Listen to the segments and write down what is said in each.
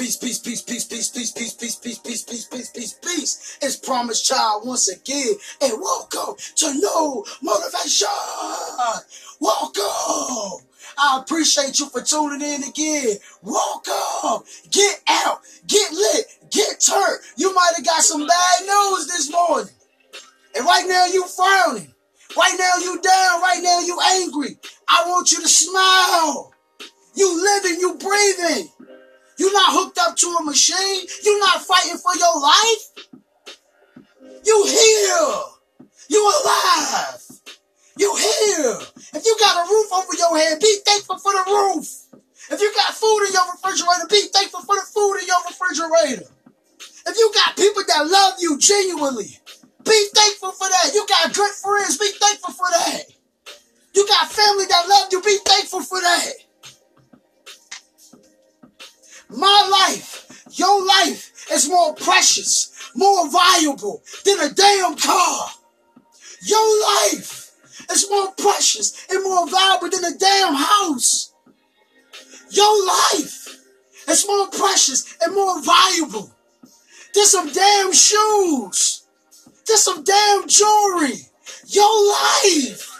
peace, peace, peace, peace, peace, peace, peace, peace, peace, peace, peace, peace, peace, peace. It's Promise Child once again. And welcome to Noon Motivation. Welcome. I appreciate you for tuning in again. Welcome. Get out. Get lit. Get turned. You might have got some bad news this morning. And right now you frowning. Right now you down. Right now you angry. I want you to smile. You living, you breathing. You're not hooked up to a machine. You're not fighting for your life. You here. You alive. You here. If you got a roof over your head, be thankful for the roof. If you got food in your refrigerator, be thankful for the food in your refrigerator. If you got people that love you genuinely, be thankful for that. You got good friends, be thankful for that. You got family that love you, be thankful for that. My life, your life is more precious, more valuable than a damn car. Your life is more precious and more valuable than a damn house. Your life is more precious and more valuable than some damn shoes. Than some damn jewelry. Your life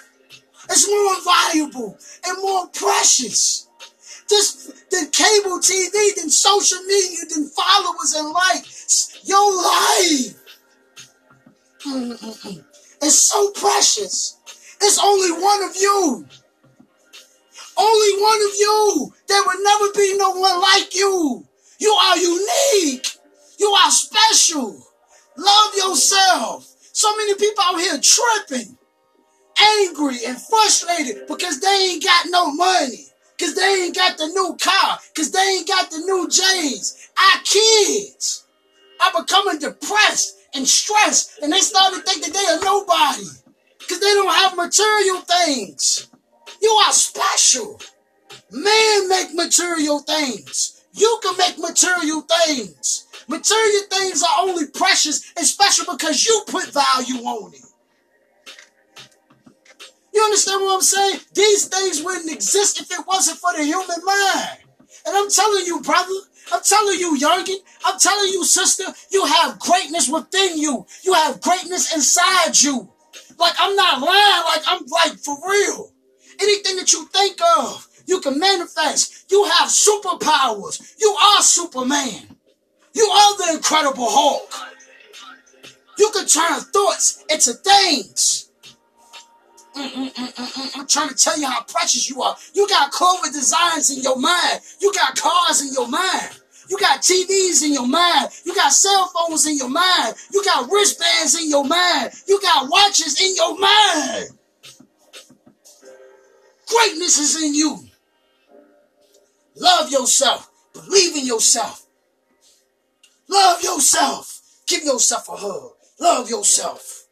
is more valuable and more precious this than cable TV, than social media, than followers and likes. Your life is so precious. It's only one of you. Only one of you. There will never be no one like you. You are unique. You are special. Love yourself. So many people out here tripping, angry, and frustrated because they ain't got no money. Because they ain't got the new car. Because they ain't got the new J's. Our kids are becoming depressed and stressed. And they start to think that they are nobody. Because they don't have material things. You are special. Man make material things. You can make material things. Material things are only precious and special because you put value on it. You understand what I'm saying? These things wouldn't exist if it wasn't for the human mind. And I'm telling you, brother, I'm telling you, youngin, I'm telling you, sister, you have greatness within you. You have greatness inside you. Like I'm not lying, like I'm like for real. Anything that you think of, you can manifest. You have superpowers. You are Superman. You are the Incredible Hulk. You can turn thoughts into things. I'm trying to tell you how precious you are. You got Clover designs in your mind. You got cars in your mind. You got TVs in your mind. You got cell phones in your mind. You got wristbands in your mind. You got watches in your mind. Greatness is in you. Love yourself. Believe in yourself. Love yourself. Give yourself a hug. Love yourself.